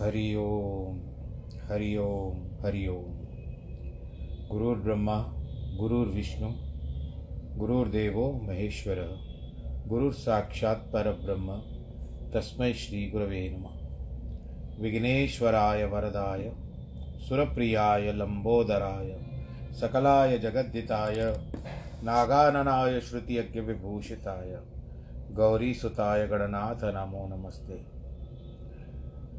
हरि ओम हरि ओम हरि ओम। गुरुर्ब्रह्मा गुरुर्विष्णु गुरुर्देवो महेश्वर गुरुर्साक्षात् परब्रह्म, तस्मै श्रीगुरवे नमः। विघ्नेश्वराय वरदाय, सुरप्रियाय लम्बोदराय, सकलाय जगद्दिताय नागाननाय श्रुतियज्ञविभूषिताय गौरीसुताय गणनाथ नमो नमस्ते।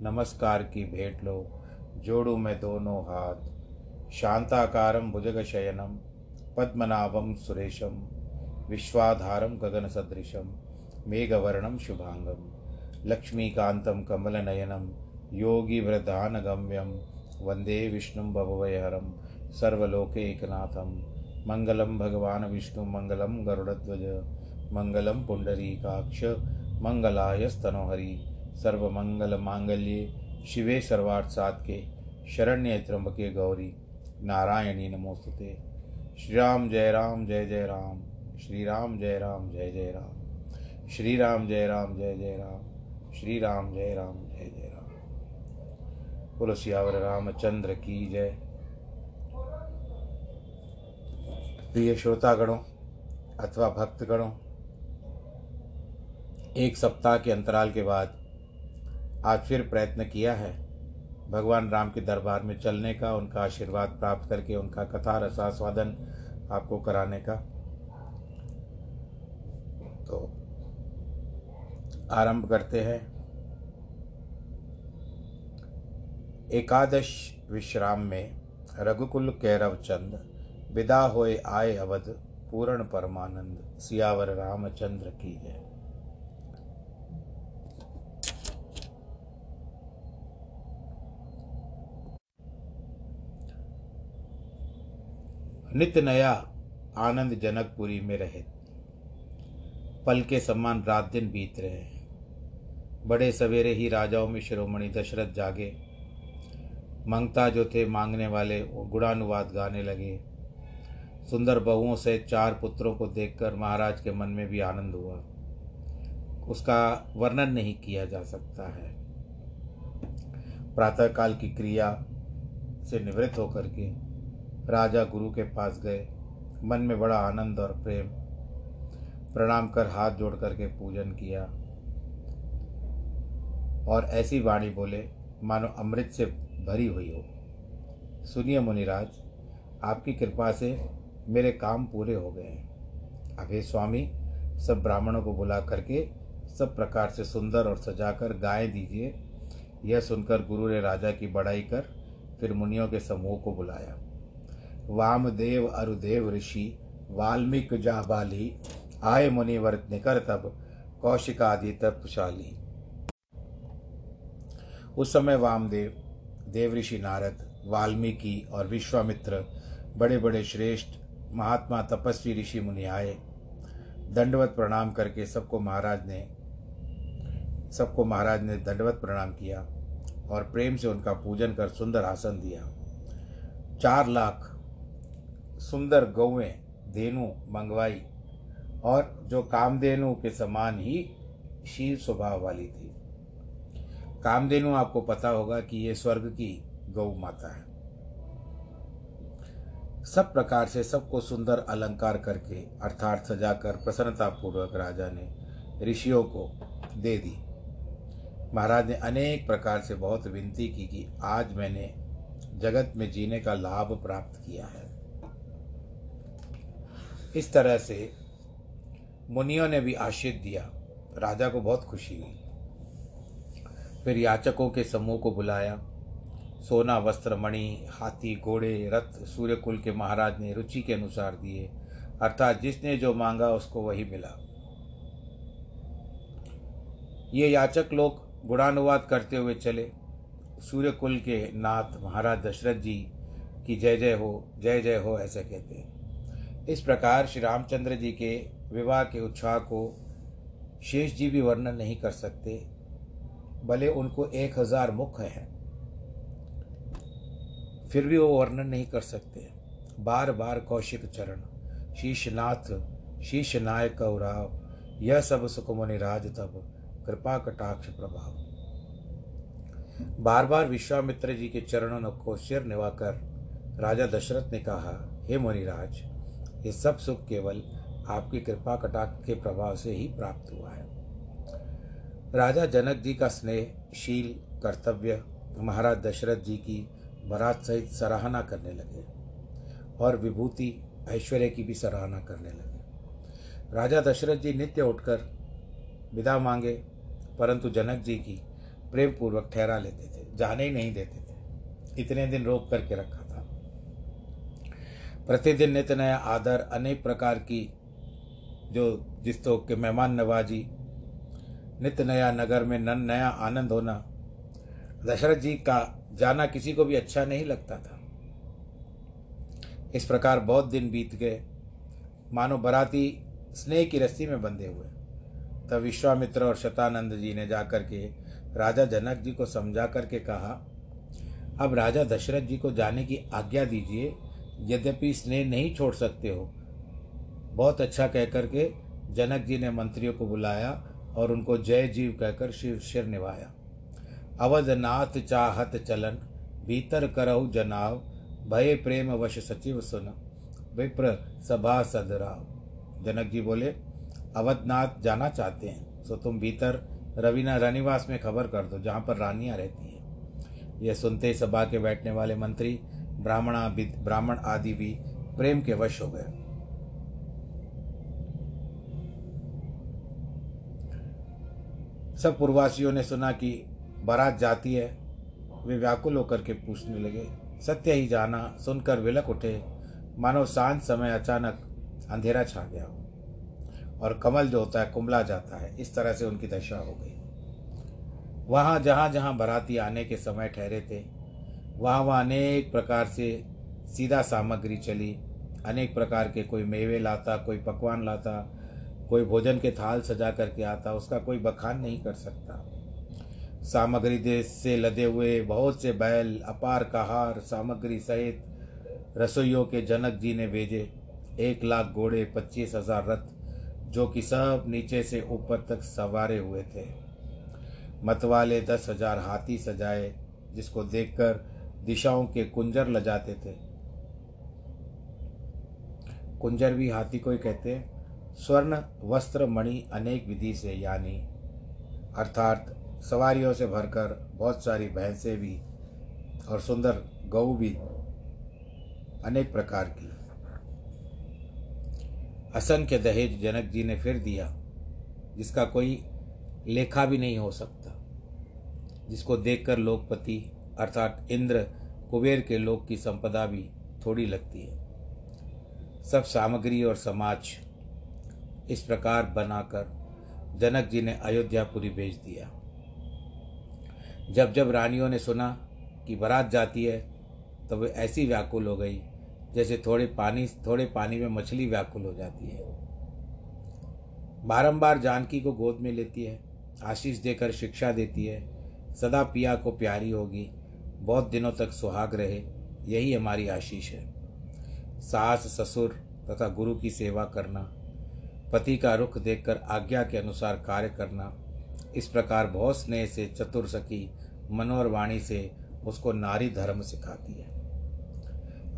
नमस्कार की भेंट लो। जोड़ू मैं दोनों हाथ। शांताकारं भुजगशयनं, पद्मनाभं सुरेशं, विश्वाधारं गगनसदृशं, मेघवर्णं शुभाङ्गं लक्ष्मीकान्तं कमलनयनं योगिवृधानगम्यं वंदे विष्णुं भवभयहरं सर्वलोकैकनाथं मङ्गलं भगवान् विष्णु, मङ्गलं गरुडध्वज, मङ्गलं पुण्डरीकाक्ष, मङ्गलाय स्तनोहरि सर्वमङ्गलमाङ्गल्ये शिवे सर्वार्थसात्के शरण्ये त्र्यंबके गौरी नारायणी नमोस्तुते श्री राम जय राम जय जय राम श्री राम जय राम जय जय राम श्री राम जय राम जय जय राम श्री राम जय राम जय जय राम। बोलो सियावर रामचंद्र की जय। प्रिय श्रोतागणों, अथवा भक्तगणों, एक सप्ताह के अंतराल के बाद आज फिर प्रयत्न किया है। भगवान राम के दरबार में चलने का, उनका आशीर्वाद प्राप्त करके, उनका कथा, रसास्वादन आपको कराने का। तो आरंभ करते हैं। एकादश विश्राम में रघुकुल कैरव चंद विदा होए आए अवध, पूर्ण परमानंद, सियावर रामचंद्र की जय। नित्य नया आनंद जनकपुरी में रहे। पल के समान रात दिन बीत रहे हैं। बड़े सवेरे ही राजाओं में शिरोमणि दशरथ जागे। मंगता जो थे मांगने वाले गुणानुवाद गाने लगे। सुंदर बहुओं से चार पुत्रों को देखकर महाराज के मन में भी आनंद हुआ। उसका वर्णन नहीं किया जा सकता है। प्रातःकाल की क्रिया से निवृत्त होकर के राजा गुरु के पास गए। मन में बड़ा आनंद और प्रेम। प्रणाम कर हाथ जोड़ करके पूजन किया। और ऐसी वाणी बोले, मानो अमृत से भरी हुई हो। सुनिए मुनिराज, आपकी कृपा से मेरे काम पूरे हो गए हैं। हे स्वामी, सब ब्राह्मणों को बुला करके सब प्रकार से सुंदर और सजाकर गाय दीजिए। यह सुनकर गुरु ने राजा की बड़ाई कर फिर मुनियों के समूह को बुलाया। वामदेव अरुदेव ऋषि, वाल्मीकि जाबाली, आय मुनिवर निकर तब कौशिकादि तपशाली उस समय वामदेव, देव ऋषि नारद, वाल्मीकि और विश्वामित्र बड़े बड़े श्रेष्ठ महात्मा तपस्वी ऋषि मुनि आए। दंडवत प्रणाम करके सबको महाराज ने, सबको महाराज ने दंडवत प्रणाम किया और प्रेम से उनका पूजन कर सुंदर आसन दिया। चार लाख सुंदर गौवें धेनु मंगवाई और जो कामधेनु के समान ही शील स्वभाव वाली थी। कामधेनु आपको पता होगा कि ये स्वर्ग की गौ माता है। सब प्रकार से सबको सुंदर अलंकार करके अर्थात सजाकर प्रसन्नता पूर्वक राजा ने ऋषियों को दे दी। महाराज ने अनेक प्रकार से बहुत विनती की कि आज मैंने जगत में जीने का लाभ प्राप्त किया है। इस तरह से मुनियों ने भी आशीष दिया। राजा को बहुत खुशी हुई। फिर याचकों के समूह को बुलाया। सोना, वस्त्र, मणि, हाथी, घोड़े, रथ, सूर्यकुल के महाराज ने रुचि के अनुसार दिए। अर्थात जिसने जो मांगा उसको वही मिला। ये याचक लोग गुणानुवाद करते हुए चले। सूर्य कुल के नाथ महाराज दशरथ जी की जय जय हो, जय जय हो ऐसे कहते हैं। इस प्रकार श्री रामचंद्र जी के विवाह के उत्साह को शेष जी भी वर्णन नहीं कर सकते, भले उनको एक हज़ार मुख हैं। फिर भी वो वर्णन नहीं कर सकते। बार बार कौशिक चरण शीशनाथ शीश नायक कौराव यह सब सुखमुनि राज तब, कृपा कटाक्ष प्रभाव। बार बार विश्वामित्र जी के चरणों को सिर निवाकर राजा दशरथ ने कहा, हे मुनिराज ये सब सुख केवल आपकी कृपा कटाक्ष के प्रभाव से ही प्राप्त हुआ है। राजा जनक जी का स्नेह शील कर्तव्य महाराज दशरथ जी की बरात सहित सराहना करने लगे और विभूति ऐश्वर्य की भी सराहना करने लगे। राजा दशरथ जी नित्य उठकर विदा मांगे, परंतु जनक जी की प्रेम पूर्वक ठहरा लेते थे, जाने ही नहीं देते थे। इतने दिन रोक करके रखा। प्रतिदिन नित्य नया आदर, अनेक प्रकार की जो जिस तो के मेहमान नवाजी, नित्य नया नगर में नन, नया आनंद होना, दशरथ जी का जाना किसी को भी अच्छा नहीं लगता था। इस प्रकार बहुत दिन बीत गए। मानो बराती स्नेह की रस्सी में बंधे हुए। तब विश्वामित्र और शतानंद जी ने जाकर के राजा जनक जी को समझा करके कहा, अब राजा दशरथ जी को जाने की आज्ञा दीजिए। यद्यपि स्नेह नहीं छोड़ सकते हो। बहुत अच्छा कह करके जनक जी ने मंत्रियों को बुलाया और उनको जय जीव कहकर शिव शिर निभाया। अवधनाथ चाहत चलन, भीतर करहु जनाव, भय प्रेम वश सचिव सुन, विप्र सभा सदराव। जनक जी बोले अवधनाथ जाना चाहते हैं सो तुम भीतर रवीना रनिवास में खबर कर दो, जहाँ पर रानियाँ रहती हैं। यह सुनते ही सभा के बैठने वाले मंत्री ब्राह्मणा ब्राह्मण आदि भी प्रेम के वश हो गए। सब पूर्वासियों ने सुना कि बारात जाती है, वे व्याकुल होकर के पूछने लगे, सत्य ही जाना, सुनकर विलक उठे। मानो शांत समय अचानक अंधेरा छा गया हो और कमल जो होता है कुमला जाता है। इस तरह से उनकी दशा हो गई। वहाँ जहाँ जहाँ बाराती आने के समय ठहरे थे वहाँ वहाँ अनेक प्रकार से सीधा सामग्री चली। अनेक प्रकार के कोई मेवे लाता, कोई पकवान लाता, कोई भोजन के थाल सजा करके आता, उसका कोई बखान नहीं कर सकता। सामग्री देश से लदे हुए बहुत से बैल, अपार कहार, सामग्री सहित रसोइयों के जनक जी ने भेजे। एक लाख घोड़े, पच्चीस हज़ार रथ, जो कि सब नीचे से ऊपर तक सवारे हुए थे। मतवाले दस हज़ार हाथी सजाए, जिसको देखकर दिशाओं के कुंजर लजाते थे। कुंजर भी हाथी को ही कहते हैं स्वर्ण, वस्त्र, मणि अनेक विधि से यानी, अर्थात सवारियों से भरकर बहुत सारी भैंसें भी और सुंदर गऊ भी अनेक प्रकार की। असंख्य दहेज जनक जी ने फिर दिया, जिसका कोई लेखा भी नहीं हो सकता, जिसको देखकर लोकपति अर्थात इंद्र कुबेर के लोक की संपदा भी थोड़ी लगती है। सब सामग्री और समाज इस प्रकार बनाकर जनक जी ने अयोध्यापुरी भेज दिया। जब जब रानियों ने सुना कि बारात जाती है तो वे ऐसी व्याकुल हो गई, जैसे थोड़े पानी थोड़े पानी में मछली व्याकुल हो जाती है। बारंबार जानकी को गोद में लेती है, आशीष देकर शिक्षा देती है, सदा पिया को प्यारी होगी। बहुत दिनों तक सुहाग रहे, यही हमारी आशीष है। सास, ससुर तथा गुरु की सेवा करना, पति का रुख देखकर आज्ञा के अनुसार कार्य करना, इस प्रकार बहुत स्नेह से, चतुर सखी, मनोहर वाणी से उसको नारी धर्म सिखाती है।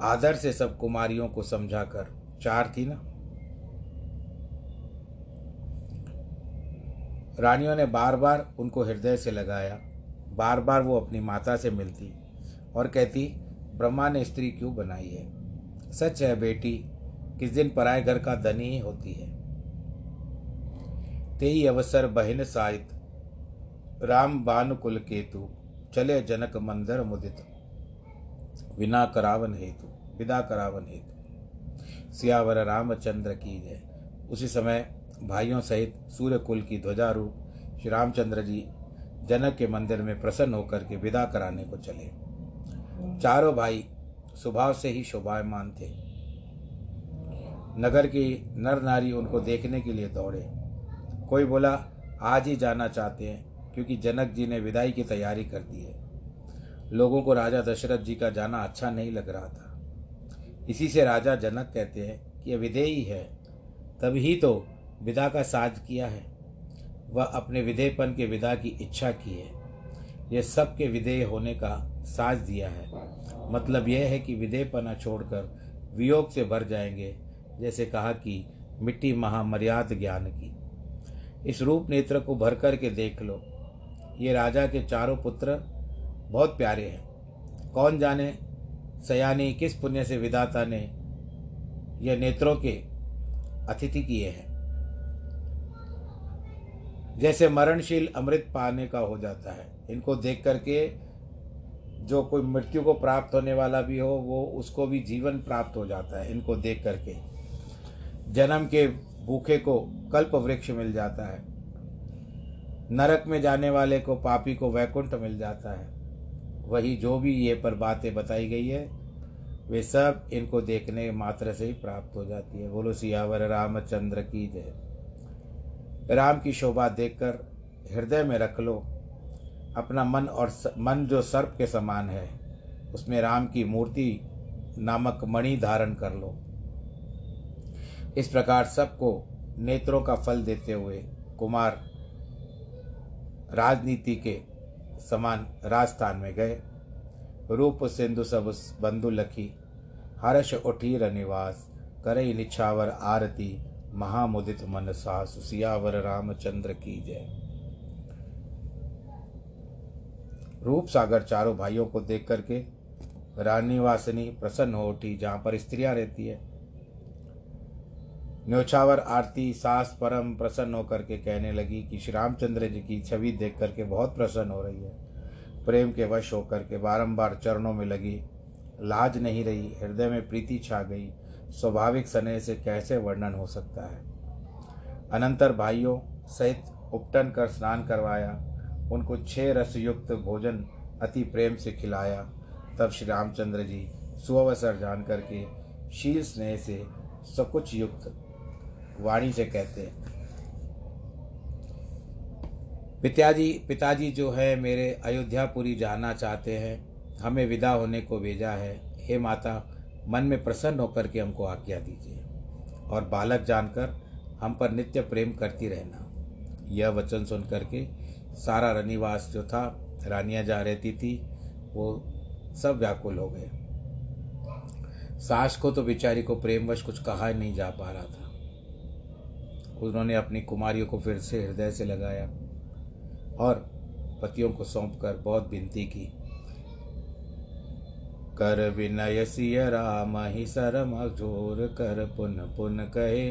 आदर से सब कुमारियों को समझाकर, चार थी ना? रानियों ने बार बार उनको हृदय से लगाया बार बार वो अपनी माता से मिलती और कहती, ब्रह्मा ने स्त्री क्यों बनाई है? सच है बेटी, किस दिन पराए घर का धनी ही होती है। ते ही अवसर बहिन साहित राम बानुकुल केतु, चले जनक मंदर मुदित। विना करावन हेतु, विदा करावन हेतु। सियावर रामचंद्र की जय। उसी समय भाइयों सहित सूर्य कुल की ध्वजारूप श्री रामचंद्र जी जनक के मंदिर में प्रसन्न होकर के विदा कराने को चले। चारों भाई स्वभाव से ही शोभायमान थे। नगर की नर नारी उनको देखने के लिए दौड़े। कोई बोला, आज ही जाना चाहते हैं, क्योंकि जनक जी ने विदाई की तैयारी कर दी है। लोगों को राजा दशरथ जी का जाना अच्छा नहीं लग रहा था। इसी से राजा जनक कहते हैं कि यह विदेही है तभी तो विदा का साज किया है। वह अपने विधेयपन के विदा की इच्छा की है। यह सबके विधेय होने का साज दिया है। मतलब यह है कि विधेयपना छोड़कर वियोग से भर जाएँगे, जैसे कहा कि मिट्टी महामर्याद ज्ञान की। इस रूप नेत्र को भर कर के देख लो। ये राजा के चारों पुत्र बहुत प्यारे हैं। कौन जाने सयानी किस पुण्य से विदाता ने यह नेत्रों के अतिथि किए हैं। जैसे मरणशील अमृत पाने का हो जाता है। इनको देख करके जो कोई मृत्यु को प्राप्त होने वाला भी हो, वो उसको भी जीवन प्राप्त हो जाता है, इनको देख करके। जन्म के भूखे को कल्प वृक्ष मिल जाता है। नरक में जाने वाले को, पापी को वैकुंठ मिल जाता है। वही जो भी ये पर बातें बताई गई है, वे सब इनको देखने मात्र से ही प्राप्त हो जाती है। बोलो, सियावर रामचंद्र की जय। राम की शोभा देखकर हृदय में रख लो। अपना मन और स, मन जो सर्प के समान है उसमें राम की मूर्ति नामक मणि धारण कर लो। इस प्रकार सबको नेत्रों का फल देते हुए कुमार राजनीति के समान राजस्थान में गए। रूप सिंधु सब बंधु लखी हर्ष उठीर निवास करई निछावर आरती महामुदित मन सास सियावर रामचंद्र की जय। रूप सागर चारों भाइयों को देख करके रानी वासिनी प्रसन्न हो उठी, जहाँ पर स्त्रियाँ रहती है। न्योछावर आरती सास परम प्रसन्न होकर के कहने लगी कि श्री रामचंद्र जी की छवि देख करके बहुत प्रसन्न हो रही है। प्रेम के वश होकर के बारंबार चरणों में लगी, लाज नहीं रही, हृदय में प्रीति छा गई। स्वाभाविक स्नेह से कैसे वर्णन हो सकता है? अनंतर भाइयों सहित उपटन कर स्नान करवाया, उनको छह रस युक्त भोजन अति प्रेम से खिलाया। तब श्री रामचंद्र जी सुअवसर जान करके शील स्नेह से सकुच युक्त वाणी से कहते हैं, पिताजी पिताजी जो है मेरे अयोध्यापुरी जाना चाहते हैं, हमें विदा होने को भेजा है। हे माता मन में प्रसन्न होकर के हमको आज्ञा दीजिए। और बालक जानकर हम पर नित्य प्रेम करती रहना। यह वचन सुन करके सारा रनिवास जो था, रानियाँ जा रहती थी, वो सब व्याकुल हो गए। सास को तो बेचारी को प्रेमवश कुछ कहा नहीं जा पा रहा था। उन्होंने अपनी कुमारियों को फिर से हृदय से लगाया और पतियों को सौंप कर बहुत विनती की। कर विनय सिय राम ही सरम ज़ोर कर पुन पुन कहे,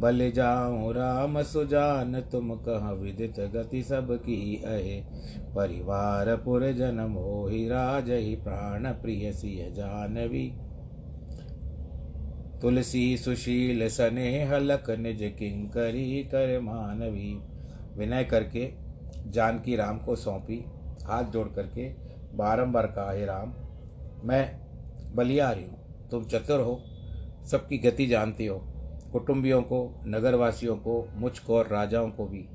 बल जाऊँ राम सुजान, तुम कह विदित गति सब की अहे? परिवार पुर जन मोहि राज ही प्राण प्रिय सिय जानवी। तुलसी सुशील स्नेह लख निज किंकरी कर मानवी। विनय करके जानकी राम को सौंपी, हाथ जोड़ करके, बारंबार कहा, हे राम मैं बलियारी हूँ। तुम चतुर हो, सबकी गति जानती हो। कुटुंबियों को, नगरवासियों को, मुझको और राजाओं को भी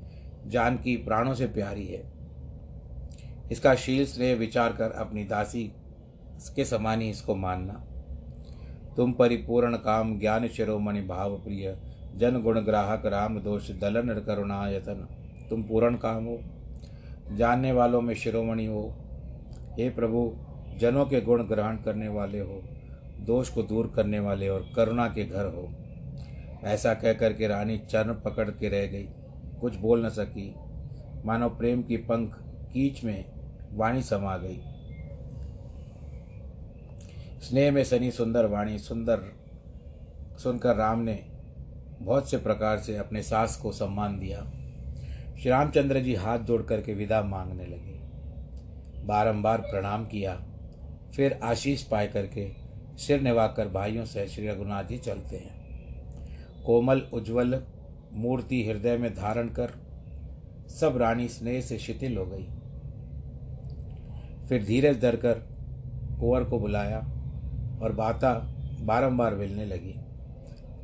जान की प्राणों से प्यारी है। इसका शील स्नेह विचार कर अपनी दासी के समान ही इसको मानना। तुम परिपूर्ण काम, ज्ञान, शिरोमणि भाव प्रिय जन गुण ग्राहक, राम दोष, दलन करुणायतन तुम पूर्ण काम हो। जानने वालों में शिरोमणि हो। हे प्रभु जनों के गुण ग्रहण करने वाले हो, दोष को दूर करने वाले और करुणा के घर हो। ऐसा कह कर के रानी चरण पकड़ के रह गई। कुछ बोल न सकी। मानो प्रेम की पंख कीच में वाणी समा गई। स्नेह में सनी सुंदर वाणी सुंदर सुनकर राम ने बहुत से प्रकार से अपने सास को सम्मान दिया। श्री रामचंद्र जी हाथ जोड़ करके विदा मांगने लगे। बारंबार प्रणाम किया। फिर आशीष पाए करके सिर निवाकर भाइयों से श्री रघुनाथ जी चलते हैं। कोमल, उज्जवल मूर्ति हृदय में धारण कर सब रानी स्नेह से शिथिल हो गई। फिर धीरज धरकर कुंवर को बुलाया और बाता बारंबार मिलने लगी।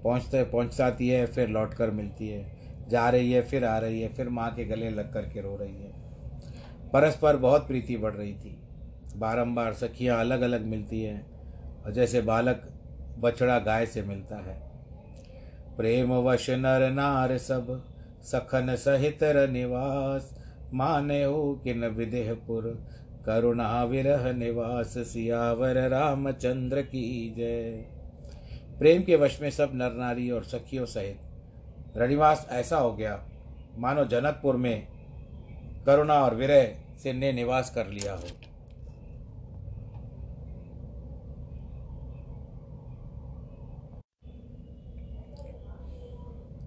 पहुँचते पहुँचाती है, फिर लौट कर मिलती है। जा रही है, फिर आ रही है, फिर माँ के गले लग कर के रो रही है। परस्पर बहुत प्रीति बढ़ रही थी। बारंबार सखियाँ अलग अलग मिलती हैं और जैसे बालक बछड़ा गाय से मिलता है। प्रेम वश नर नार सब, सखन सहित निवास। माने हो किन विदेहपुर, करुणा विरह निवास। सियावर रामचंद्र की जय। प्रेम के वश में सब नर नारी और सखियों सहित। रनिवास ऐसा हो गया, मानो जनकपुर में करुणा और विरह से ने निवास कर लिया हो।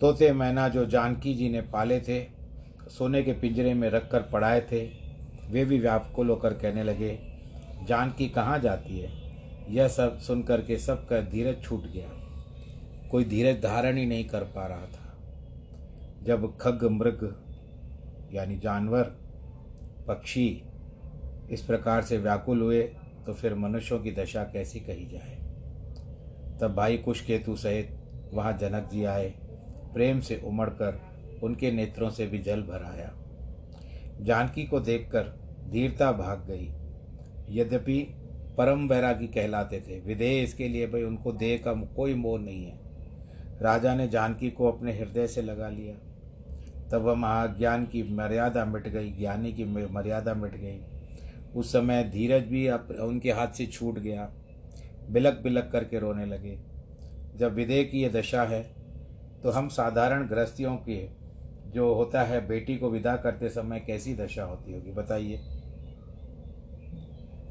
तोते मैना जो जानकी जी ने पाले थे, सोने के पिंजरे में रख कर पढ़ाए थे, वे भी व्याकुल होकर कहने लगे, जानकी कहाँ जाती है? यह सब सुनकर के सबका धीरज छूट गया। कोई धीरज धारण ही नहीं कर पा रहा था। जब खग मृग, यानी जानवर, पक्षी इस प्रकार से व्याकुल हुए तो फिर मनुष्यों की दशा कैसी कही जाए? तब भाई कुश केतु सहित वहाँ जनक जी आए। प्रेम से उमड़कर उनके नेत्रों से भी जल भर आया। जानकी को देखकर धीरता भाग गई। यद्यपि परम वैरागी कहलाते थे विदेह इसके लिए भाई उनको देह का कोई मोह नहीं है। राजा ने जानकी को अपने हृदय से लगा लिया। तब वह महाज्ञान की मर्यादा मिट गई, ज्ञानी की मर्यादा मिट गई। उस समय धीरज भी उनके हाथ से छूट गया। बिलक बिलक करके रोने लगे। जब विदेह की यह दशा है तो हम साधारण गृहस्थियों के जो होता है, बेटी को विदा करते समय कैसी दशा होती होगी, बताइए।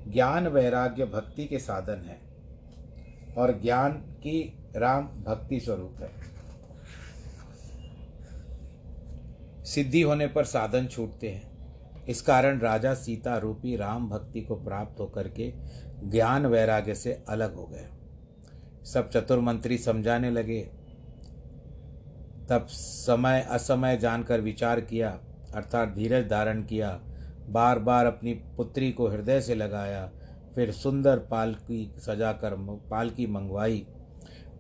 ज्ञान वैराग्य भक्ति के साधन है और ज्ञान की राम भक्ति स्वरूप है। सिद्धि होने पर साधन छूटते हैं। इस कारण राजा सीता रूपी राम भक्ति को प्राप्त होकर के ज्ञान वैराग्य से अलग हो गए। सब चतुर मंत्री समझाने लगे तब समय, असमय जानकर विचार किया, अर्थात धीरज धारण किया बार बार अपनी पुत्री को हृदय से लगाया, फिर सुंदर पालकी सजाकर पालकी मंगवाई।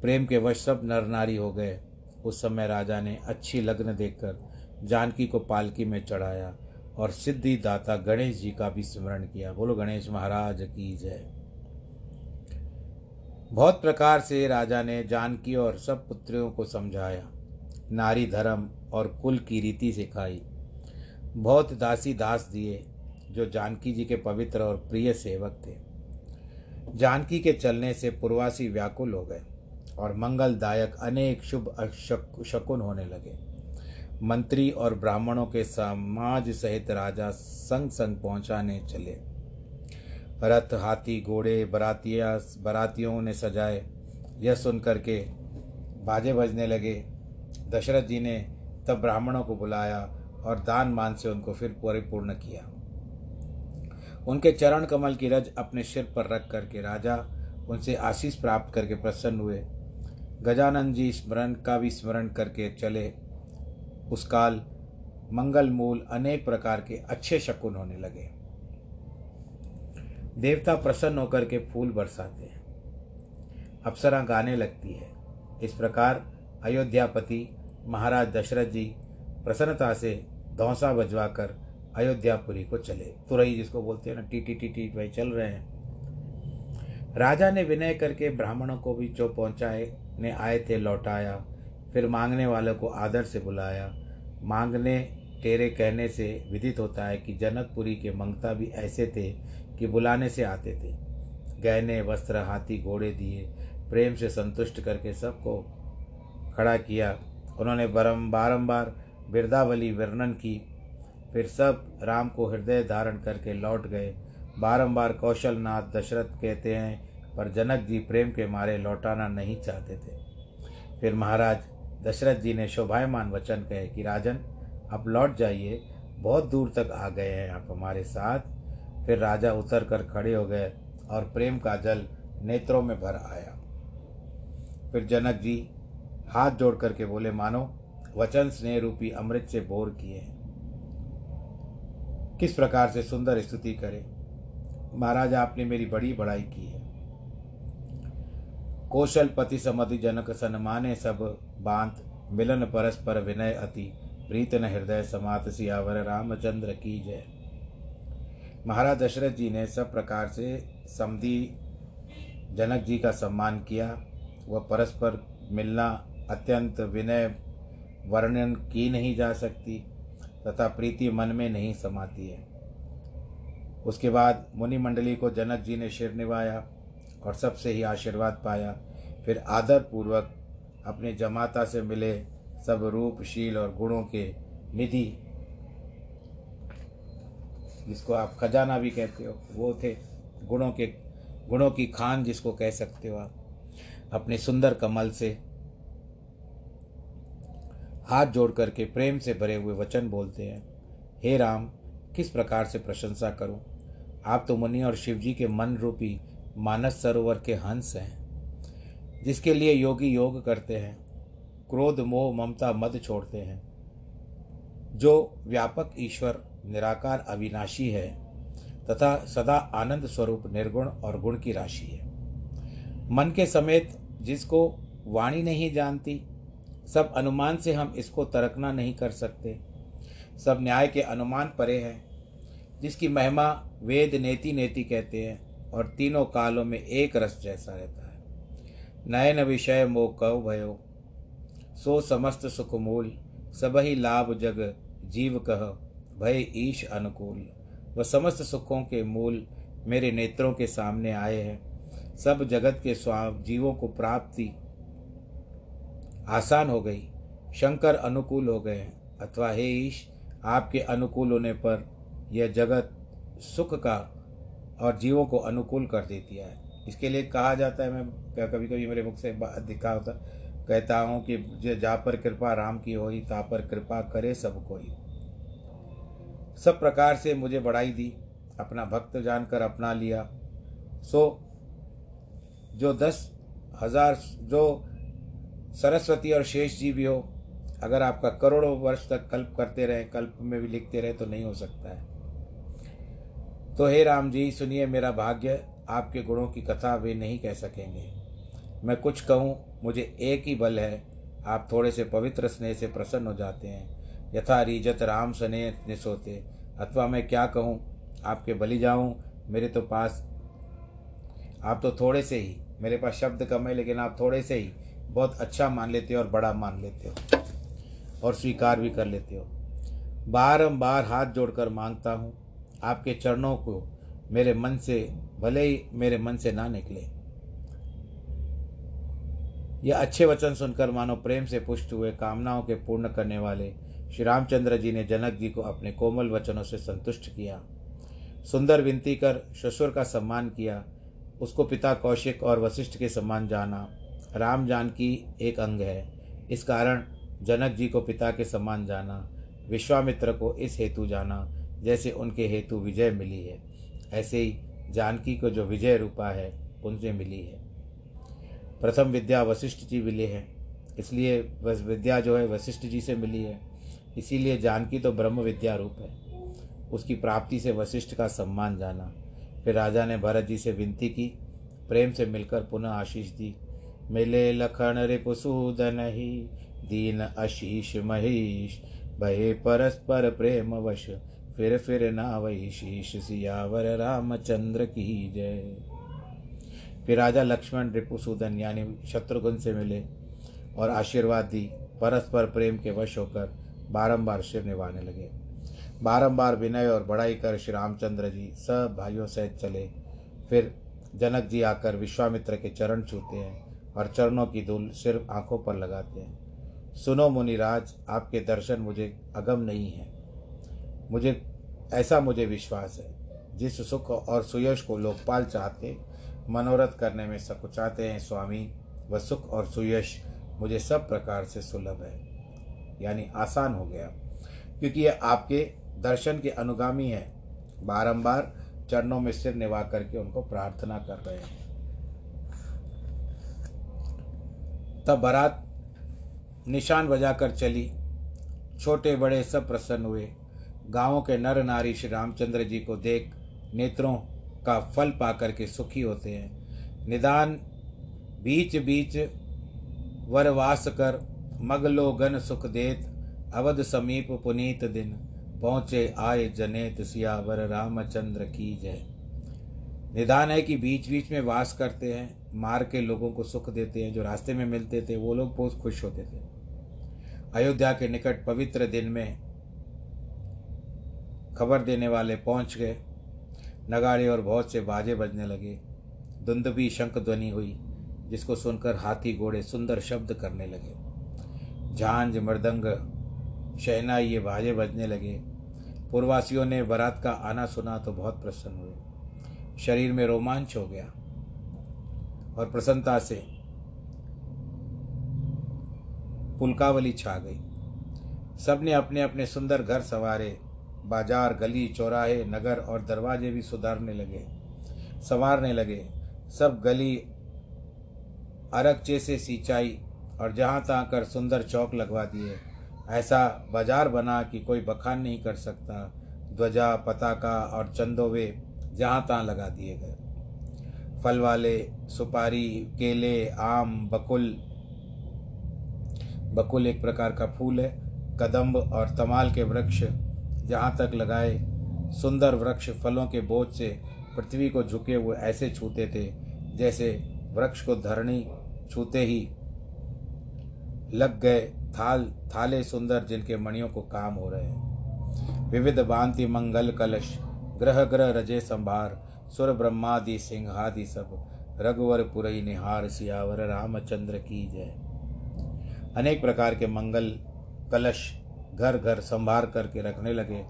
प्रेम के वश सब नर नारी हो गए। उस समय राजा ने अच्छी लग्न देखकर जानकी को पालकी में चढ़ाया और सिद्धि दाता गणेश जी का भी स्मरण किया। बोलो, गणेश महाराज की जय। बहुत प्रकार से राजा ने जानकी और सब पुत्रियों को समझाया। नारी धर्म और कुल की रीति सिखाई बहुत दासी दास दिए, जो जानकी जी के पवित्र और प्रिय सेवक थे। जानकी के चलने से पूर्वासी व्याकुल हो गए और मंगलदायक अनेक शुभ शकुन होने लगे। मंत्री और ब्राह्मणों के समाज सहित राजा संग संग पहुँचाने चले। रथ, हाथी, घोड़े, बरातिया, बरातियों ने सजाए। यह सुनकर के बाजे बजने लगे। दशरथ जी ने तब ब्राह्मणों को बुलाया और दान मान से उनको फिर परिपूर्ण किया। उनके चरण कमल की रज अपने सिर पर रख करके राजा उनसे आशीष प्राप्त करके प्रसन्न हुए। गजानंद जी स्मरण का भी स्मरण करके चले। उस काल मंगल मूल अनेक प्रकार के अच्छे शकुन होने लगे। देवता प्रसन्न होकर के फूल बरसाते हैं। अप्सरा गाने लगती है। इस प्रकार अयोध्यापति महाराज दशरथ जी प्रसन्नता से धौसा बजवाकर अयोध्यापुरी को चले। तुरई जिसको बोलते हैं ना, टी टी टी टी, भाई चल रहे हैं। राजा ने विनय करके ब्राह्मणों को भी जो पहुँचाए, ने आए थे, लौटाया। फिर मांगने वालों को आदर से बुलाया। मांगने, तेरे कहने से विदित होता है कि जनकपुरी के मंगता भी ऐसे थे कि बुलाने से आते थे। गहने, वस्त्र, हाथी, घोड़े दिए, प्रेम से संतुष्ट करके सबको खड़ा किया। उन्होंने बरम बारम्बार बिरदावली वर्णन की। फिर सब राम को हृदय धारण करके लौट गए। बारंबार कौशलनाथ दशरथ कहते हैं, पर जनक जी प्रेम के मारे लौटाना नहीं चाहते थे। फिर महाराज, दशरथ जी ने शोभायमान वचन कहे कि, राजन आप लौट जाइए। बहुत दूर तक आ गए हैं आप हमारे साथ। फिर राजा उतर कर खड़े हो गए और प्रेम का जल नेत्रों में भर आया। फिर जनक जी हाथ जोड़ करके बोले, मानो, वचन स्नेह रूपी अमृत से बोर किए हैं। किस प्रकार से सुंदर स्तुति करें। महाराज, आपने मेरी बड़ी बड़ाई की है। कौशल पति समधि जनक सन्माने सब बांत, मिलन परस्पर विनय अति प्रीतन हृदय समात सियावर रामचंद्र की जय। महाराज दशरथ जी ने सब प्रकार से समधि जनक जी का सम्मान किया। वह परस्पर मिलना अत्यंत विनय वर्णन की नहीं जा सकती, तथा प्रीति मन में नहीं समाती है। उसके बाद मुनि मंडली को जनक जी ने शिर निभाया और सबसे ही आशीर्वाद पाया। फिर आदर पूर्वक अपने जमाता से मिले सब रूप शील और गुणों के निधि, जिसको आप खजाना भी कहते हो, वो थे गुणों के, गुणों की खान जिसको कह सकते हो आप। अपने सुंदर कमल से हाथ जोड़ करके प्रेम से भरे हुए वचन बोलते हैं। हे राम, किस प्रकार से प्रशंसा करूँ? आप तो मुनि और शिव जी के मन रूपी मानस सरोवर के हंस हैं, जिसके लिए योगी योग करते हैं, क्रोध, मोह, ममता, मद छोड़ते हैं। जो व्यापक ईश्वर, निराकार अविनाशी है, तथा सदा आनंद स्वरूप, निर्गुण और गुण की राशि है। मन के समेत जिसको वाणी नहीं जानती सब अनुमान से हम इसको तरकना नहीं कर सकते। सब न्याय के अनुमान परे हैं, जिसकी महिमा वेद नेति नेति कहते हैं, और तीनों कालों में एक रस जैसा रहता है। नयन विषय मो कव भयो, सो समस्त सुख मूल सब ही लाभ जग जीव कह, भय ईश अनुकूल। वह समस्त सुखों के मूल मेरे नेत्रों के सामने आए हैं। सब जगत के स्वाम जीवों को प्राप्ति आसान हो गई। शंकर अनुकूल हो गए। अथवा हे ईश, आपके अनुकूल होने पर यह जगत सुख का और जीवों को अनुकूल कर देती है। इसके लिए कहा जाता है, मैं कभी कभी मेरे मुख से दिखा होता, कहता हूँ कि जा पर कृपा राम की होई, ता पर कृपा करे सब कोई। सब प्रकार से मुझे बढ़ाई दी, अपना भक्त जानकर अपना लिया। सो, जो दस हज़ार, जो सरस्वती और शेष जी भी हो, अगर आपका करोड़ों वर्ष तक कल्प करते रहे, कल्प में भी लिखते रहे तो नहीं हो सकता है। तो हे राम जी, सुनिए मेरा भाग्य, आपके गुणों की कथा वे नहीं कह सकेंगे। मैं कुछ कहूँ, मुझे एक ही बल है, आप थोड़े से पवित्र स्नेह से प्रसन्न हो जाते हैं। यथा रिजत राम स्नेह निसोते अथवा मैं क्या कहूँ, आपके बलि जाऊँ, मेरे तो पास, आप तो थोड़े से ही, मेरे पास शब्द कम है, लेकिन आप थोड़े से ही बहुत अच्छा मान लेते हो और बड़ा मान लेते हो और स्वीकार भी कर लेते हो। बारंबार हाथ जोड़कर माँगता हूँ, आपके चरणों को मेरे मन से, भले ही मेरे मन से ना निकले। यह अच्छे वचन सुनकर मानो प्रेम से पुष्ट हुए, कामनाओं के पूर्ण करने वाले श्री रामचंद्र जी ने जनक जी को अपने कोमल वचनों से संतुष्ट किया। सुंदर विनती कर, ससुर का सम्मान किया, उसको पिता कौशिक और वशिष्ठ के सम्मान जाना। राम जानकी एक अंग है। इस कारण जनक जी को पिता के समान जाना, विश्वामित्र को इस हेतु जाना जैसे उनके हेतु विजय मिली है। ऐसे ही जानकी को जो विजय रूपा है, उनसे मिली है। प्रथम विद्या वशिष्ठ जी मिले हैं। इसलिए विद्या जो है, वशिष्ठ जी से मिली है। इसीलिए जानकी तो ब्रह्म विद्या रूप है। उसकी प्राप्ति से वशिष्ठ का सम्मान जाना। फिर राजा ने भरत जी से विनती की, प्रेम से मिलकर पुनः आशीष दी। मिले लखन रिपुसूदन ही, दीन आशीष महेश भये परस्पर प्रेम वश फिर फिर ना वही शीश सियावर रामचंद्र की जय। फिर राजा लक्ष्मण रिपुसूदन यानी शत्रुघ्न से मिले, और आशीर्वाद दी, परस्पर प्रेम के वश होकर बारंबार शिव निभाने लगे। बारंबार विनय और बढ़ाई कर श्री रामचंद्र जी सब भाइयों सहित चले। फिर जनक जी आकर विश्वामित्र के चरण छूते हैं। और चरणों की धूल सिर्फ़ आँखों पर लगाते हैं। सुनो मुनिराज, आपके दर्शन मुझे अगम नहीं है। मुझे, ऐसा मुझे विश्वास है, जिस सुख और सुयश को लोकपाल चाहते, मनोरथ करने में सकुचाते हैं स्वामी, वह सुख और सुयश मुझे सब प्रकार से सुलभ है। यानी आसान हो गया। क्योंकि यह आपके दर्शन के अनुगामी है। बारंबार चरणों में सिर निभा करके उनको प्रार्थना कर रहे हैं। तब बारात निशान बजाकर चली। छोटे बड़े सब प्रसन्न हुए। गाँवों के नर नारी श्री रामचंद्र जी को देख नेत्रों का फल पाकर के सुखी होते हैं। निदान बीच बीच वरवास कर मगलो गन सुख देत। अवध समीप पुनीत दिन पहुँचे आए जनेत सियावर रामचंद्र की जय। निदान है कि बीच बीच में वास करते हैं। मार के लोगों को सुख देते हैं, जो रास्ते में मिलते थे, वो लोग बहुत खुश होते थे। अयोध्या के निकट पवित्र दिन में खबर देने वाले पहुँच गए। नगाड़े और बहुत से बाजे बजने लगे। धुंधवी शंख ध्वनि हुई, जिसको सुनकर हाथी घोड़े सुंदर शब्द करने लगे। झांझ मृदंग शहना ये बाजे बजने लगे। पूर्वासियों ने बारात का आना सुना तो बहुत प्रसन्न हुए। शरीर में रोमांच हो गया। और प्रसन्नता से पुलकावली छा गई। सबने अपने अपने सुंदर घर संवारे, बाज़ार, गली, चौराहे, नगर और दरवाजे भी सुधारने लगे, संवारने लगे। सब गली अरगचे से सिंचाई और जहाँ तहाँ कर सुंदर चौक लगवा दिए। ऐसा बाज़ार बना कि कोई बखान नहीं कर सकता। ध्वजा, पताका और चंदोवे जहाँ तहाँ लगा दिए गए। फल वाले, सुपारी, केले, आम, बकुल। बकुल एक प्रकार का फूल है, कदम्ब और तमाल के वृक्ष, जहाँ तक लगाए सुंदर वृक्ष फलों के बोझ से पृथ्वी को झुके हुए ऐसे छूते थे, जैसे वृक्ष को धरणी छूते ही लग गए थाल, थाले सुंदर जिनके मणियों को काम हो रहे हैं। विविध भांति मंगल, कलश, ग्रह ग्रह, रजे, संभार सुर ब्रह्मादि सिंहादि सब, रघुवर पुरई निहार सियावर, रामचंद्र की जय। अनेक प्रकार के मंगल, कलश घर घर संभार करके रखने लगे।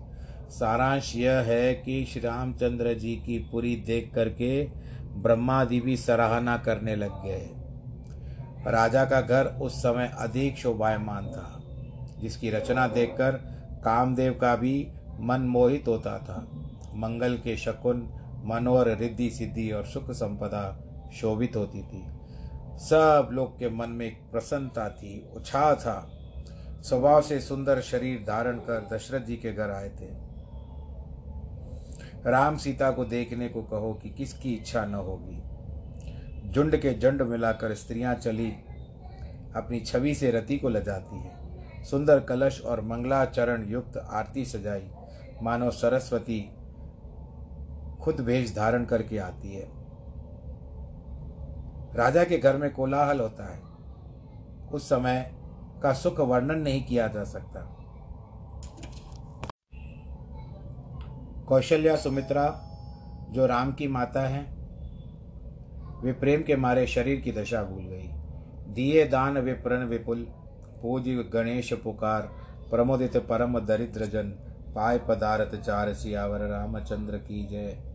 सारांश यह है कि श्री रामचंद्र जी की पूरी देख करके ब्रह्मादि भी सराहना करने लग गए। राजा का घर उस समय अधिक शोभायमान था, जिसकी रचना देखकर कामदेव का भी मन मोहित होता था। मंगल के शकुन मनोहर, रिद्धि, सिद्धि और सुख संपदा शोभित होती थी। सब लोग के मन में एक प्रसन्नता थी, उत्साह था। स्वभाव से सुंदर शरीर धारण कर दशरथ जी के घर आए थे। राम सीता को देखने को कहो कि किसकी इच्छा न होगी। झुंड के झुंड मिलाकर स्त्रियाँ चली, अपनी छवि से रति को लजाती है। सुंदर कलश और मंगलाचरण युक्त आरती सजाई। मानो सरस्वती खुद भेष धारण करके आती है। राजा के घर में कोलाहल होता है। उस समय का सुख वर्णन नहीं किया जा सकता। कौशल्या सुमित्रा, जो राम की माता हैं, वे प्रेम के मारे शरीर की दशा भूल गई। दिए दान विप्रण विपुल पूज गणेश पुकार, प्रमोदित परम दरिद्र जन, पाय पदार्थ चार सियावर, रामचंद्र की जय।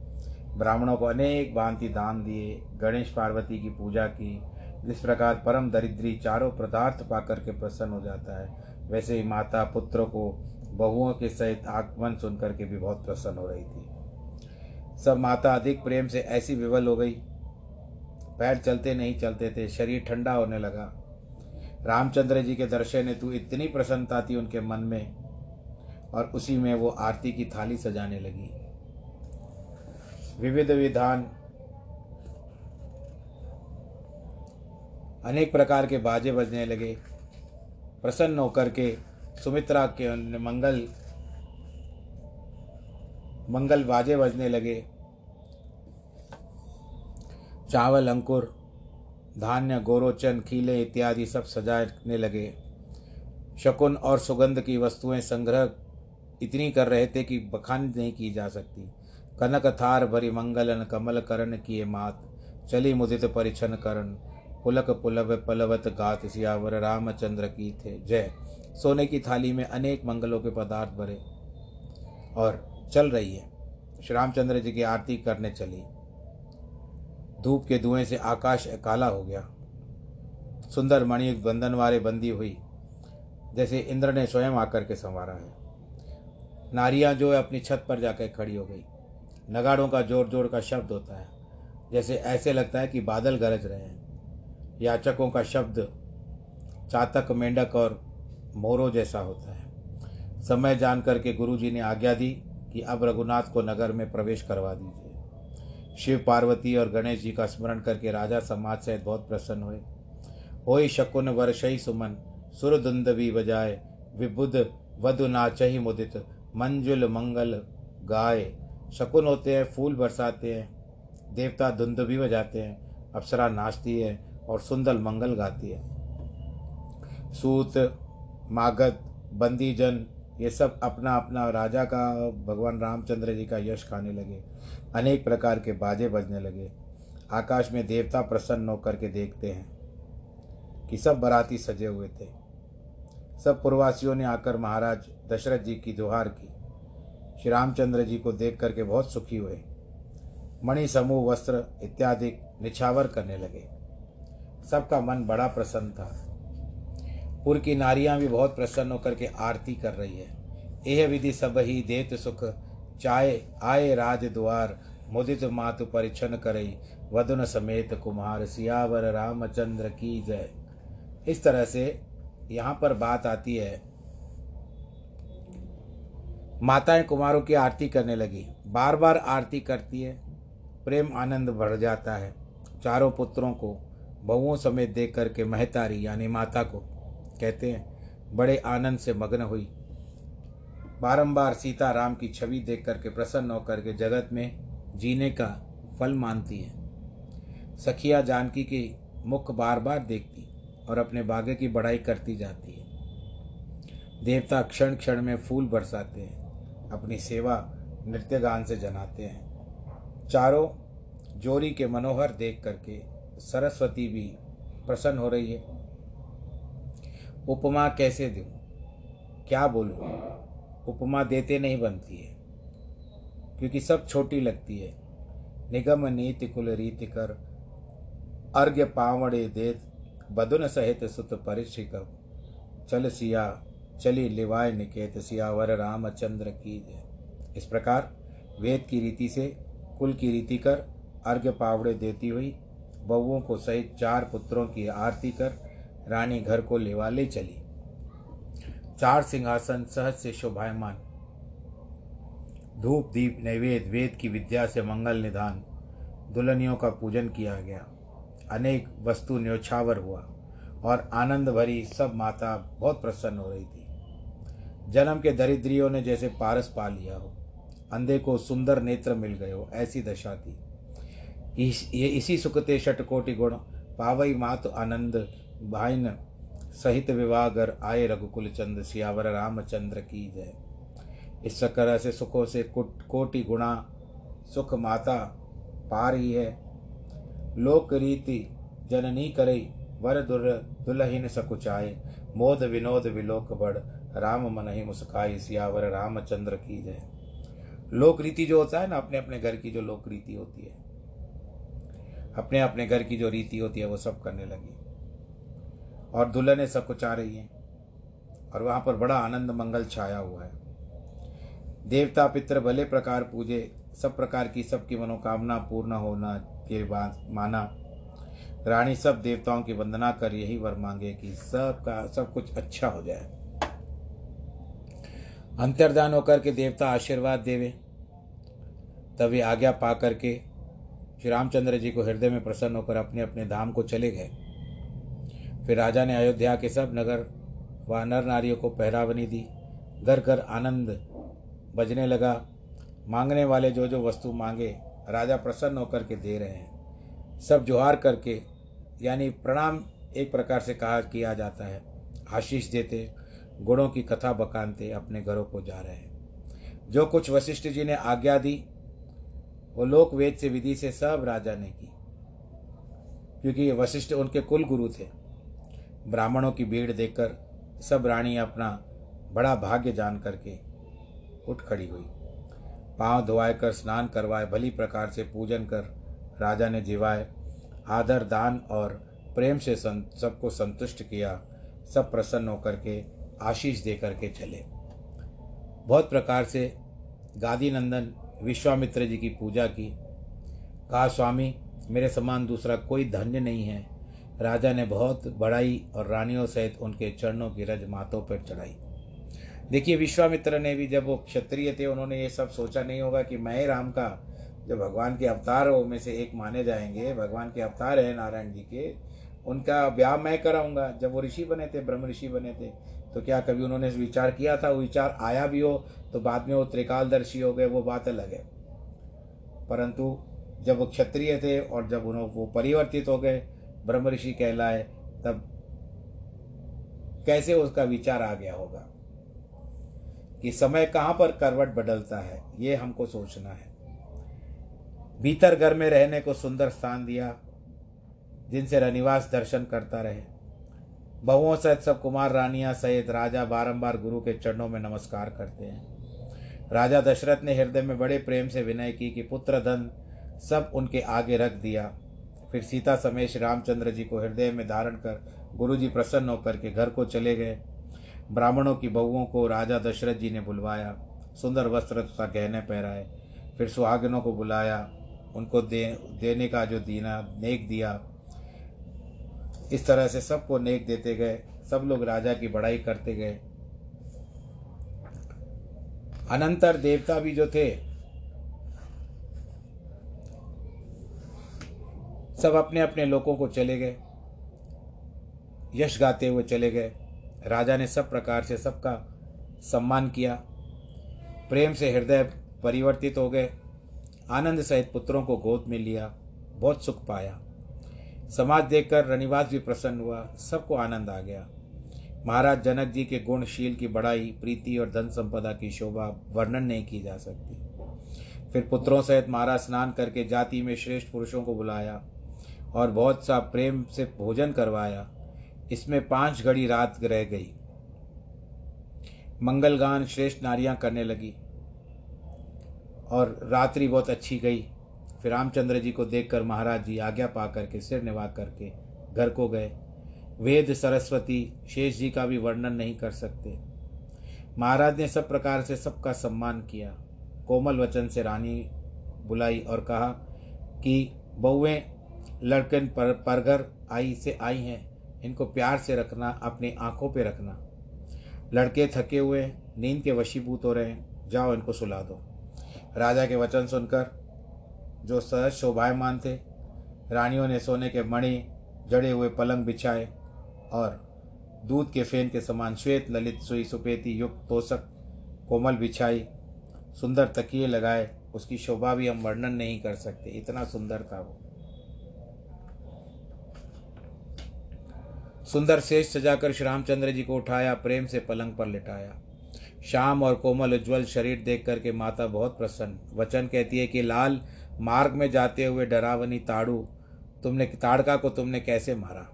ब्राह्मणों को अनेक भांति दान दिए, गणेश पार्वती की पूजा की। जिस प्रकार परम दरिद्री चारों पदार्थ पाकर के प्रसन्न हो जाता है, वैसे ही माता पुत्र को बहुओं के सहित आगमन सुनकर के भी बहुत प्रसन्न हो रही थी। सब माता अधिक प्रेम से ऐसी विवल हो गई। पैर चलते नहीं चलते थे, शरीर ठंडा होने लगा। रामचंद्र जी के दर्शन हेतु इतनी प्रसन्नता थी उनके मन में, और उसी में वो आरती की थाली सजाने लगी। विविध विधान अनेक प्रकार के बाजे बजने लगे, प्रसन्न होकर के सुमित्रा के मंगल मंगल बाजे बजने लगे। चावल, अंकुर, धान्य, गोरोचन, खीले इत्यादि सब सजाने लगे। शकुन और सुगंध की वस्तुएँ संग्रह इतनी कर रहे थे कि बखान नहीं की जा सकती। कनक थार भरी मंगलन कमल करण किए मात। चली मुदित परिछन करण। पुलक पुलव पलवत गात सियावर रामचंद्र की थे जय। सोने की थाली में अनेक मंगलों के पदार्थ भरे और चल रही है। श्री रामचंद्र जी की आरती करने चली। धूप के धुएँ से आकाश काला हो गया। सुंदर मणि बंधन वाले बंदी हुई। जैसे इंद्र ने स्वयं आकर के संवारा है। नारियाँ जो है अपनी छत पर जाकर खड़ी हो गई। नगाड़ों का ज़ोर ज़ोर का शब्द होता है। जैसे ऐसे लगता है कि बादल गरज रहे हैं। याचकों का शब्द चातक, मेंढक और मोरों जैसा होता है। समय जान करके गुरु जी ने आज्ञा दी कि अब रघुनाथ को नगर में प्रवेश करवा दीजिए। शिव पार्वती और गणेश जी का स्मरण करके राजा समाज सहित बहुत प्रसन्न हुए। होई शकुन वर्षई सुमन सुर भी बजाए विबुध वधु नाचही मुदित, मंजुल मंगल गाए शकुन होते हैं, फूल बरसाते हैं, देवता धुंध भी बजाते हैं, अप्सरा नाचती है और सुंदर मंगल गाती है। सूत, मागध बंदीजन ये सब अपना अपना राजा का, भगवान रामचंद्र जी का यश खाने लगे। अनेक प्रकार के बाजे बजने लगे। आकाश में देवता प्रसन्न होकर के देखते हैं कि सब बराती सजे हुए थे। सब पूर्वासियों ने आकर महाराज दशरथ जी की दोहार की। श्री रामचंद्र जी को देख करके बहुत सुखी हुए। मणि समूह, वस्त्र इत्यादि निछावर करने लगे। सबका मन बड़ा प्रसन्न था। पुर की नारियाँ भी बहुत प्रसन्न होकर के आरती कर रही है। यह विधि सब ही देत सुख, चाय, आए राज द्वार, मुदित मातु परिछन करई, वदुन समेत कुमार, सियावर रामचंद्र की जय। इस तरह से यहाँ पर बात आती है माताएँ कुमारों की आरती करने लगी। बार बार आरती करती है। प्रेम आनंद बढ़ जाता है चारों पुत्रों को। बहुओं समेत देख करके महतारी यानी माता को कहते हैं, बड़े आनंद से मग्न हुई। बारंबार सीता राम की छवि देख करके प्रसन्न होकर के जगत में जीने का फल मानती है। सखिया जानकी की मुख बार बार देखती और अपने बागे की बढ़ाई करती जाती है। देवता क्षण क्षण में फूल बरसाते हैं। अपनी सेवा नृत्य गान से जनाते हैं। चारों जोरी के मनोहर देख करके सरस्वती भी प्रसन्न हो रही है। उपमा कैसे दूँ? क्या बोलूँ? उपमा देते नहीं बनती है, क्योंकि सब छोटी लगती है। निगम नीति कुल रीति कर, अर्घ्य पावड़े देत, बदुन सहित सुत परिशिक चल सिया चली लिवाय निकेत सियावर रामचंद्र की जय। इस प्रकार वेद की रीति से कुल की रीति कर अर्घ्य पावड़े देती हुई बहुओं को सहित चार पुत्रों की आरती कर रानी घर को लेवा ले चली। चार सिंहासन सहज से शोभायमान। धूप, दीप नैवेद वेद की विद्या से मंगल निधान, दुल्हनियों का पूजन किया गया। अनेक वस्तु न्योछावर हुआ और आनंद भरी सब माता बहुत प्रसन्न हो रही थी। जन्म के दरिद्रियों ने जैसे पारस पा लिया हो। अंधे को सुंदर नेत्र मिल गए हो, ऐसी दशा थी। इस, ये इसी सुखते कोटि गुण, पावई मात आनंद भाइन सहित विवाह विवाहगर आए रघुकुल चंद सियावर रामचंद्र की जय। इस तरह से सुखों से कुट, कोटि गुणा, सुख माता पा रही है। लोक रीति जननी करई वर दुर दुलहीन सकुचाए, मोद विनोद विलोक बड़ राम मन ही मुस्काई सियावर रामचंद्र की जय। लोक रीति जो होता है ना, अपने अपने घर की जो लोक रीति होती है, अपने अपने घर की जो रीति होती है, वो सब करने लगी। और दुल्हने सब कुछ आ रही हैं, और वहाँ पर बड़ा आनंद मंगल छाया हुआ है। देवता पितर भले प्रकार पूजे, सब प्रकार की सबकी मनोकामना पूर्ण होना के बाद माना, रानी सब देवताओं की वंदना कर यही वर मांगे कि सब का सब कुछ अच्छा हो जाए। अंतर्दान होकर के देवता आशीर्वाद देवे। तभी आज्ञा पा करके श्री रामचंद्र जी को हृदय में प्रसन्न होकर अपने अपने धाम को चले गए। फिर राजा ने अयोध्या के सब नगर व नर नारियों को पहरावनी दी। घर घर आनंद बजने लगा। मांगने वाले जो जो वस्तु मांगे, राजा प्रसन्न होकर के दे रहे हैं। सब जोहार करके, यानी प्रणाम एक प्रकार से कहा किया जाता है। आशीष देते गुणों की कथा बकानते अपने घरों को जा रहे हैं। जो कुछ वशिष्ठ जी ने आज्ञा दी, वो लोक वेद से विधि से सब राजा ने की। क्योंकि वशिष्ठ उनके कुल गुरु थे। ब्राह्मणों की भीड़ देखकर सब रानी अपना बड़ा भाग्य जान करके उठ खड़ी हुई। पाँव धोवाए कर स्नान करवाए, भली प्रकार से पूजन कर राजा ने जिवाए, आदर दान और प्रेम से, सबको संतुष्ट किया, सब प्रसन्न होकर के आशीष दे करके चले। बहुत प्रकार से गादी नंदन विश्वामित्र जी की पूजा की। कहा, स्वामी, मेरे समान दूसरा कोई धन्य नहीं है। राजा ने बहुत बढ़ाई और रानियों सहित उनके चरणों की रज माथों पर चढ़ाई। देखिए, विश्वामित्र ने भी जब वो क्षत्रिय थे, उन्होंने ये सब सोचा नहीं होगा कि मैं राम का जो भगवान के अवतारों में से एक माने जाएँगे। भगवान के अवतार हैं नारायण जी के। उनका ब्याह मैं कराऊँगा। जब वो ऋषि बने थे, ब्रह्म ऋषि बने थे तो क्या कभी उन्होंने विचार किया था? वो विचार आया भी हो तो बाद में वो त्रिकालदर्शी हो गए, वो बात अलग है। परंतु जब वो क्षत्रिय थे और जब उन्होंने वो परिवर्तित हो गए, ब्रह्म ऋषि कहलाए, तब कैसे उसका विचार आ गया होगा? कि समय कहाँ पर करवट बदलता है, ये हमको सोचना है। भीतर घर में रहने को सुंदर स्थान दिया, जिनसे रनिवास दर्शन करता रहे। बहुओं सहित सब कुमार रानियाँ सहित राजा बारंबार गुरु के चरणों में नमस्कार करते हैं। राजा दशरथ ने हृदय में बड़े प्रेम से विनय की कि पुत्र धन सब उनके आगे रख दिया। फिर सीता समेत श्री रामचंद्र जी को हृदय में धारण कर गुरु जी प्रसन्न होकर के घर को चले गए। ब्राह्मणों की बहुओं को राजा दशरथ जी ने बुलवाया, सुंदर वस्त्र तथा गहने पहराए, फिर सुहागनों को बुलाया, उनको दे, देने का जो दीना, नेक दिया इस तरह से सबको नेक देते गए, सब लोग राजा की बड़ाई करते गए। अनंतर देवता भी जो थे, सब अपने अपने लोगों को चले गए। यश गाते हुए चले गए। राजा ने सब प्रकार से सबका सम्मान किया। प्रेम से हृदय परिवर्तित हो गए। आनंद सहित पुत्रों को गोद में लिया, बहुत सुख पाया। समाज देखकर रनिवास भी प्रसन्न हुआ। सबको आनंद आ गया। महाराज जनक जी के गुणशील की बड़ाई, प्रीति और धन संपदा की शोभा वर्णन नहीं की जा सकती। फिर पुत्रों सहित महाराज स्नान करके जाति में श्रेष्ठ पुरुषों को बुलाया और बहुत सा प्रेम से भोजन करवाया। इसमें पाँच घड़ी रात रह गई। मंगलगान श्रेष्ठ नारियाँ करने लगी और रात्रि बहुत अच्छी गई। फिर रामचंद्र जी को देखकर महाराज जी आज्ञा पा करके सिर निभा करके घर को गए। वेद, सरस्वती, शेष जी का भी वर्णन नहीं कर सकते। महाराज ने सब प्रकार से सबका सम्मान किया। कोमल वचन से रानी बुलाई और कहा कि बहुएँ लड़कन पर, परघर आई से आई हैं। इनको प्यार से रखना, अपनी आँखों पे रखना। लड़के थके हुए नींद के वशीभूत हो रहे हैं। जाओ, इनको सुला दो। राजा के वचन सुनकर जो सहज शोभायमान थे। रानियों ने सोने के मणि, जड़े हुए पलंग बिछाए और दूध के फेन के समान श्वेत, ललित, सुई, सुपेती युक्त तोषक कोमल बिछाई, सुंदर तकिए लगाए, उसकी शोभा भी हम वर्णन नहीं कर सकते। इतना सुंदर था वो। सुंदर शेष सजाकर श्री रामचंद्र जी को उठाया, प्रेम से पलंग पर लिटाया। शाम और कोमल उज्ज्वल शरीर देख करके माता बहुत प्रसन्न। वचन कहती है कि लाल मार्ग में जाते हुए डरावनी ताड़ू, तुमने ताड़का को तुमने कैसे मारा?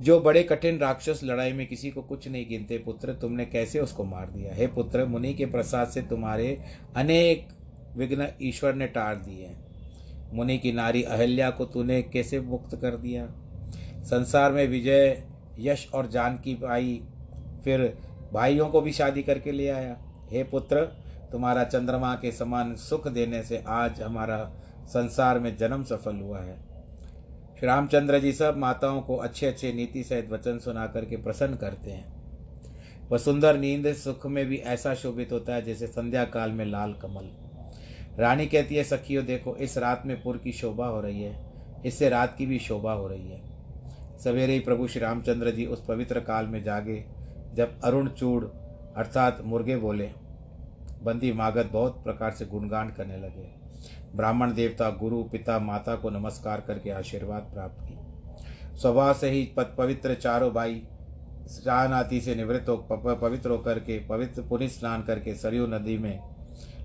जो बड़े कठिन राक्षस लड़ाई में किसी को कुछ नहीं गिनते, पुत्र, तुमने कैसे उसको मार दिया? हे पुत्र, मुनि के प्रसाद से तुम्हारे अनेक विघ्न ईश्वर ने टार दिए। मुनि की नारी अहल्या को तूने कैसे मुक्त कर दिया? संसार में विजय, यश और जान की फिर भाइयों को भी शादी करके ले आया। हे पुत्र तुम्हारा चंद्रमा के समान सुख देने से आज हमारा संसार में जन्म सफल हुआ है। श्री रामचंद्र जी सब माताओं को अच्छे अच्छे नीति सहित वचन सुना करके प्रसन्न करते हैं। वह सुंदर नींद सुख में भी ऐसा शोभित होता है जैसे संध्या काल में लाल कमल। रानी कहती है, सखियो, देखो, इस रात में पुर की शोभा हो रही है। इससे रात की भी शोभा हो रही है। सवेरे ही प्रभु श्री रामचंद्र जी उस पवित्र काल में जागे, जब अरुण चूड़ अर्थात मुर्गे बोले बंदी मागत बहुत प्रकार से गुणगान करने लगे। ब्राह्मण देवता, गुरु, पिता, माता को नमस्कार करके आशीर्वाद प्राप्त की। स्वभाव से ही पवित्र चारों भाई स्नान आदि से निवृत्त हो पवित्र होकर के, पवित्र पुनित स्नान करके सरयू नदी में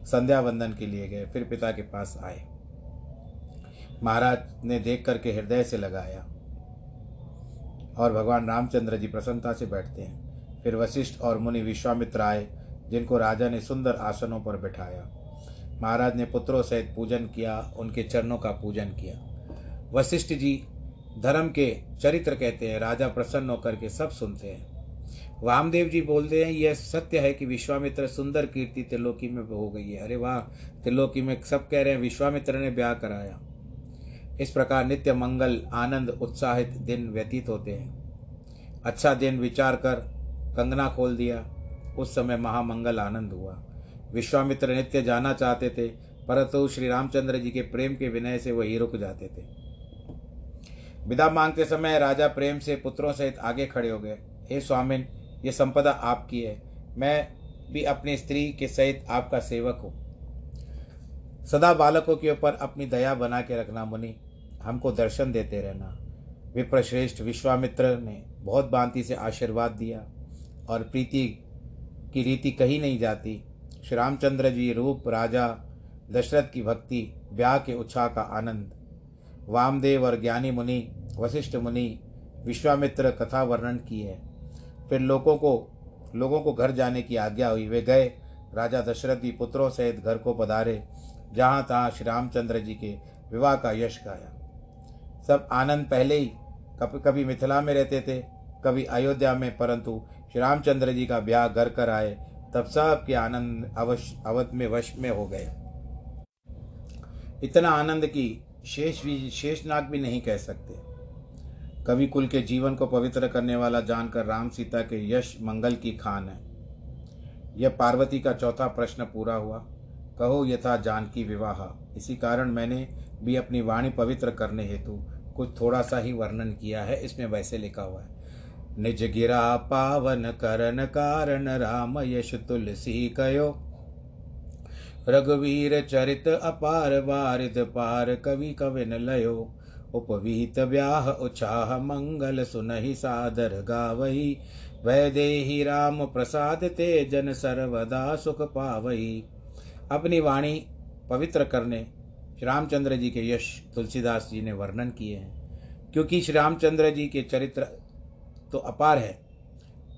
संध्या वंदन के लिए गए, फिर पिता के पास आए। महाराज ने देख करके हृदय से लगाया और भगवान रामचंद्र जी प्रसन्नता से बैठते हैं। फिर वशिष्ठ और मुनि विश्वामित्र आए जिनको राजा ने सुंदर आसनों पर बैठाया। महाराज ने पुत्रों सहित पूजन किया, उनके चरणों का पूजन किया। वशिष्ठ जी धर्म के चरित्र कहते हैं, राजा प्रसन्न होकर के सब सुनते हैं। वामदेव जी बोलते हैं, यह सत्य है कि विश्वामित्र सुंदर कीर्ति त्रिलोकी में हो गई है। अरे वाह, त्रिलोकी में सब कह रहे हैं, विश्वामित्र ने ब्याह कराया। इस प्रकार नित्य मंगल, आनंद, उत्साहित दिन व्यतीत होते हैं। अच्छा दिन विचार कर कंगना खोल दिया। उस समय महामंगल आनंद हुआ। विश्वामित्र नित्य जाना चाहते थे, परंतु श्री रामचंद्र जी के प्रेम के विनय से वही रुक जाते थे। विदा मांगते समय राजा प्रेम से पुत्रों सहित आगे खड़े हो गए। हे स्वामिन, ये संपदा आपकी है। मैं भी अपनी स्त्री के सहित आपका सेवक हूँ। सदा बालकों के ऊपर अपनी दया बना के रखना मुनि। हमको दर्शन देते रहना। विप्रश्रेष्ठ विश्वामित्र ने बहुत भांति से आशीर्वाद दिया और प्रीति की रीति कही नहीं जाती। श्री रामचंद्र जी रूप राजा, दशरथ की भक्ति, ब्याह के उत्साह का आनंद। वामदेव और ज्ञानी मुनि, वशिष्ठ मुनि, विश्वामित्र कथा वर्णन की है। फिर लोगों को लोगों को घर जाने की आज्ञा हुई। वे गए, राजा दशरथ भी पुत्रों सहित घर को पधारे, जहाँ तहाँ श्री रामचंद्र जी के विवाह का यश गाया। सब आनंद पहले ही कभी कभी मिथिला में रहते थे, कभी अयोध्या में, परंतु श्री रामचंद्र जी का ब्याह घर कर आए, तब सब के आनंद अवश, अवध में वश में हो गए। इतना आनंद की शेष भी, शेषनाग भी नहीं कह सकते। कवि कुल के जीवन को पवित्र करने वाला जानकर राम सीता के यश मंगल की खान है। यह पार्वती का चौथा प्रश्न पूरा हुआ। कहो यथा जानकी विवाह। इसी कारण मैंने भी अपनी वाणी पवित्र करने हेतु कुछ थोड़ा सा ही वर्णन किया है, इसमें वैसे लिखा हुआ है। निज गिरा पावन करन कारण राम यश तुलसी कयो। रघुवीर चरित अपार वारिद पार कवि कविन लयो। उपवीत ब्याह उछाह मंगल सुनहि सादर गावही। वह देही राम प्रसाद ते जन सर्वदा सुख पावही। अपनी वाणी पवित्र करने श्री रामचंद्र जी के यश तुलसीदास जी ने वर्णन किए हैं। क्योंकि श्री रामचंद्र जी के चरित्र तो अपार है।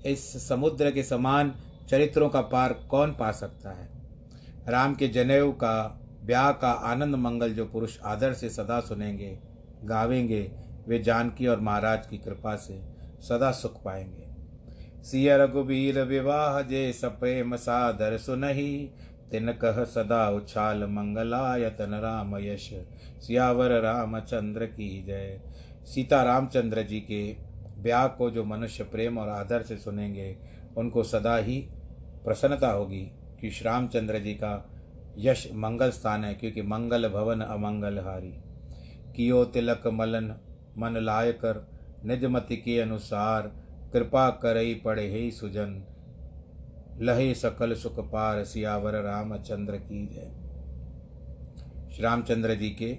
इस समुद्र के समान चरित्रों का पार कौन पा सकता है? राम के जनेऊ का, ब्याह का आनंद मंगल जो पुरुष आदर से सदा सुनेंगे, गावेंगे, वे जानकी और महाराज की कृपा से सदा सुख पाएँगे। सिय रघुबीर विवाह जे सप्रेम सादर सुनही तिन कह सदा उछाल मंगलायतन राम यश। सियावर रामचंद्र की जय। सीता रामचंद्र जी के ब्याह को जो मनुष्य प्रेम और आदर से सुनेंगे, उनको सदा ही प्रसन्नता होगी कि श्री रामचंद्र जी का यश मंगल स्थान है, क्योंकि मंगल भवन अमंगल हारी। कियो तिलक मलन, मन लाय कर, निज मति के अनुसार कृपा करई पड़े हे सुजन। लहे सकल सुख पार सियावर रामचंद्र की जय। श्री रामचंद्र जी के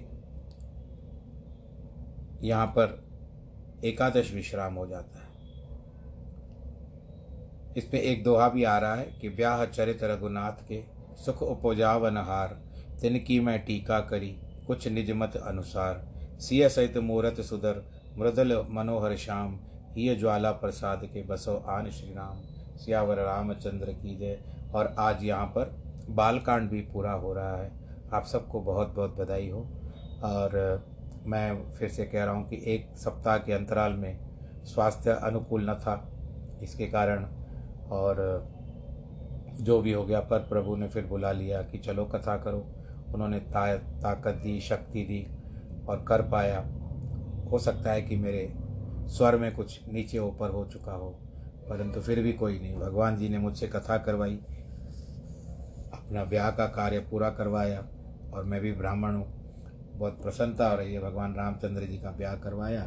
यहाँ पर एकादश विश्राम हो जाता है। इसमें एक दोहा भी आ रहा है कि ब्याह चरित रघुनाथ के सुख उपजावन हार तिनकी मैं टीका करी, कुछ निजमत अनुसार। सिय सहित मूरत सुधर, मृदल मनोहर श्याम ही ज्वाला प्रसाद के बसो आन श्री राम सियावर रामचंद्र की जय। और आज यहाँ पर बालकांड भी पूरा हो रहा है। आप सबको बहुत बहुत बधाई हो। और मैं फिर से कह रहा हूँ कि एक सप्ताह के अंतराल में स्वास्थ्य अनुकूल न था इसके कारण और जो भी हो गया पर प्रभु ने फिर बुला लिया कि चलो कथा करो। उन्होंने ता, ताकत दी शक्ति दी और कर पाया। हो सकता है कि मेरे स्वर में कुछ नीचे ऊपर हो चुका हो परंतु फिर भी कोई नहीं। भगवान जी ने मुझसे कथा करवाई अपना ब्याह का कार्य पूरा करवाया और मैं भी ब्राह्मण हूँ। बहुत प्रसन्नता हो रही है भगवान रामचंद्र जी का ब्याह करवाया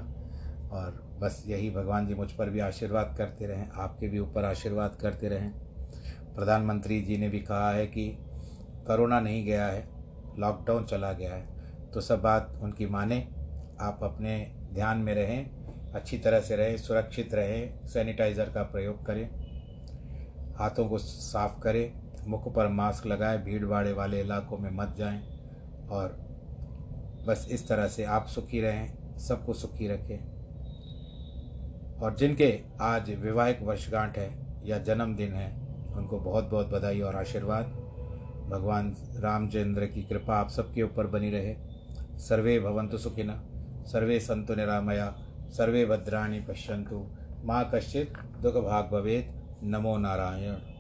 और बस यही भगवान जी मुझ पर भी आशीर्वाद करते रहें, आपके भी ऊपर आशीर्वाद करते रहें। प्रधानमंत्री जी ने भी कहा है कि करोना नहीं गया है, लॉकडाउन चला गया है तो सब बात उनकी माने, आप अपने ध्यान में रहें, अच्छी तरह से रहें, सुरक्षित रहें, सैनिटाइज़र का प्रयोग करें, हाथों को साफ़ करें, मुख पर मास्क लगाएँ भीड़ भाड़े वाले इलाकों में मत जाएँ और बस इस तरह से आप सुखी रहें, सबको सुखी रखें। और जिनके आज विवाहिक वर्षगांठ है या जन्मदिन है, उनको बहुत बहुत बधाई और आशीर्वाद। भगवान रामचंद्र की कृपा आप सबके ऊपर बनी रहे। सर्वे भवंतु सुखिन सर्वे संतु निरामया, सर्वे भद्राणी पश्यंतु माँ कश्चित दुख भाग भवेद नमो नारायण।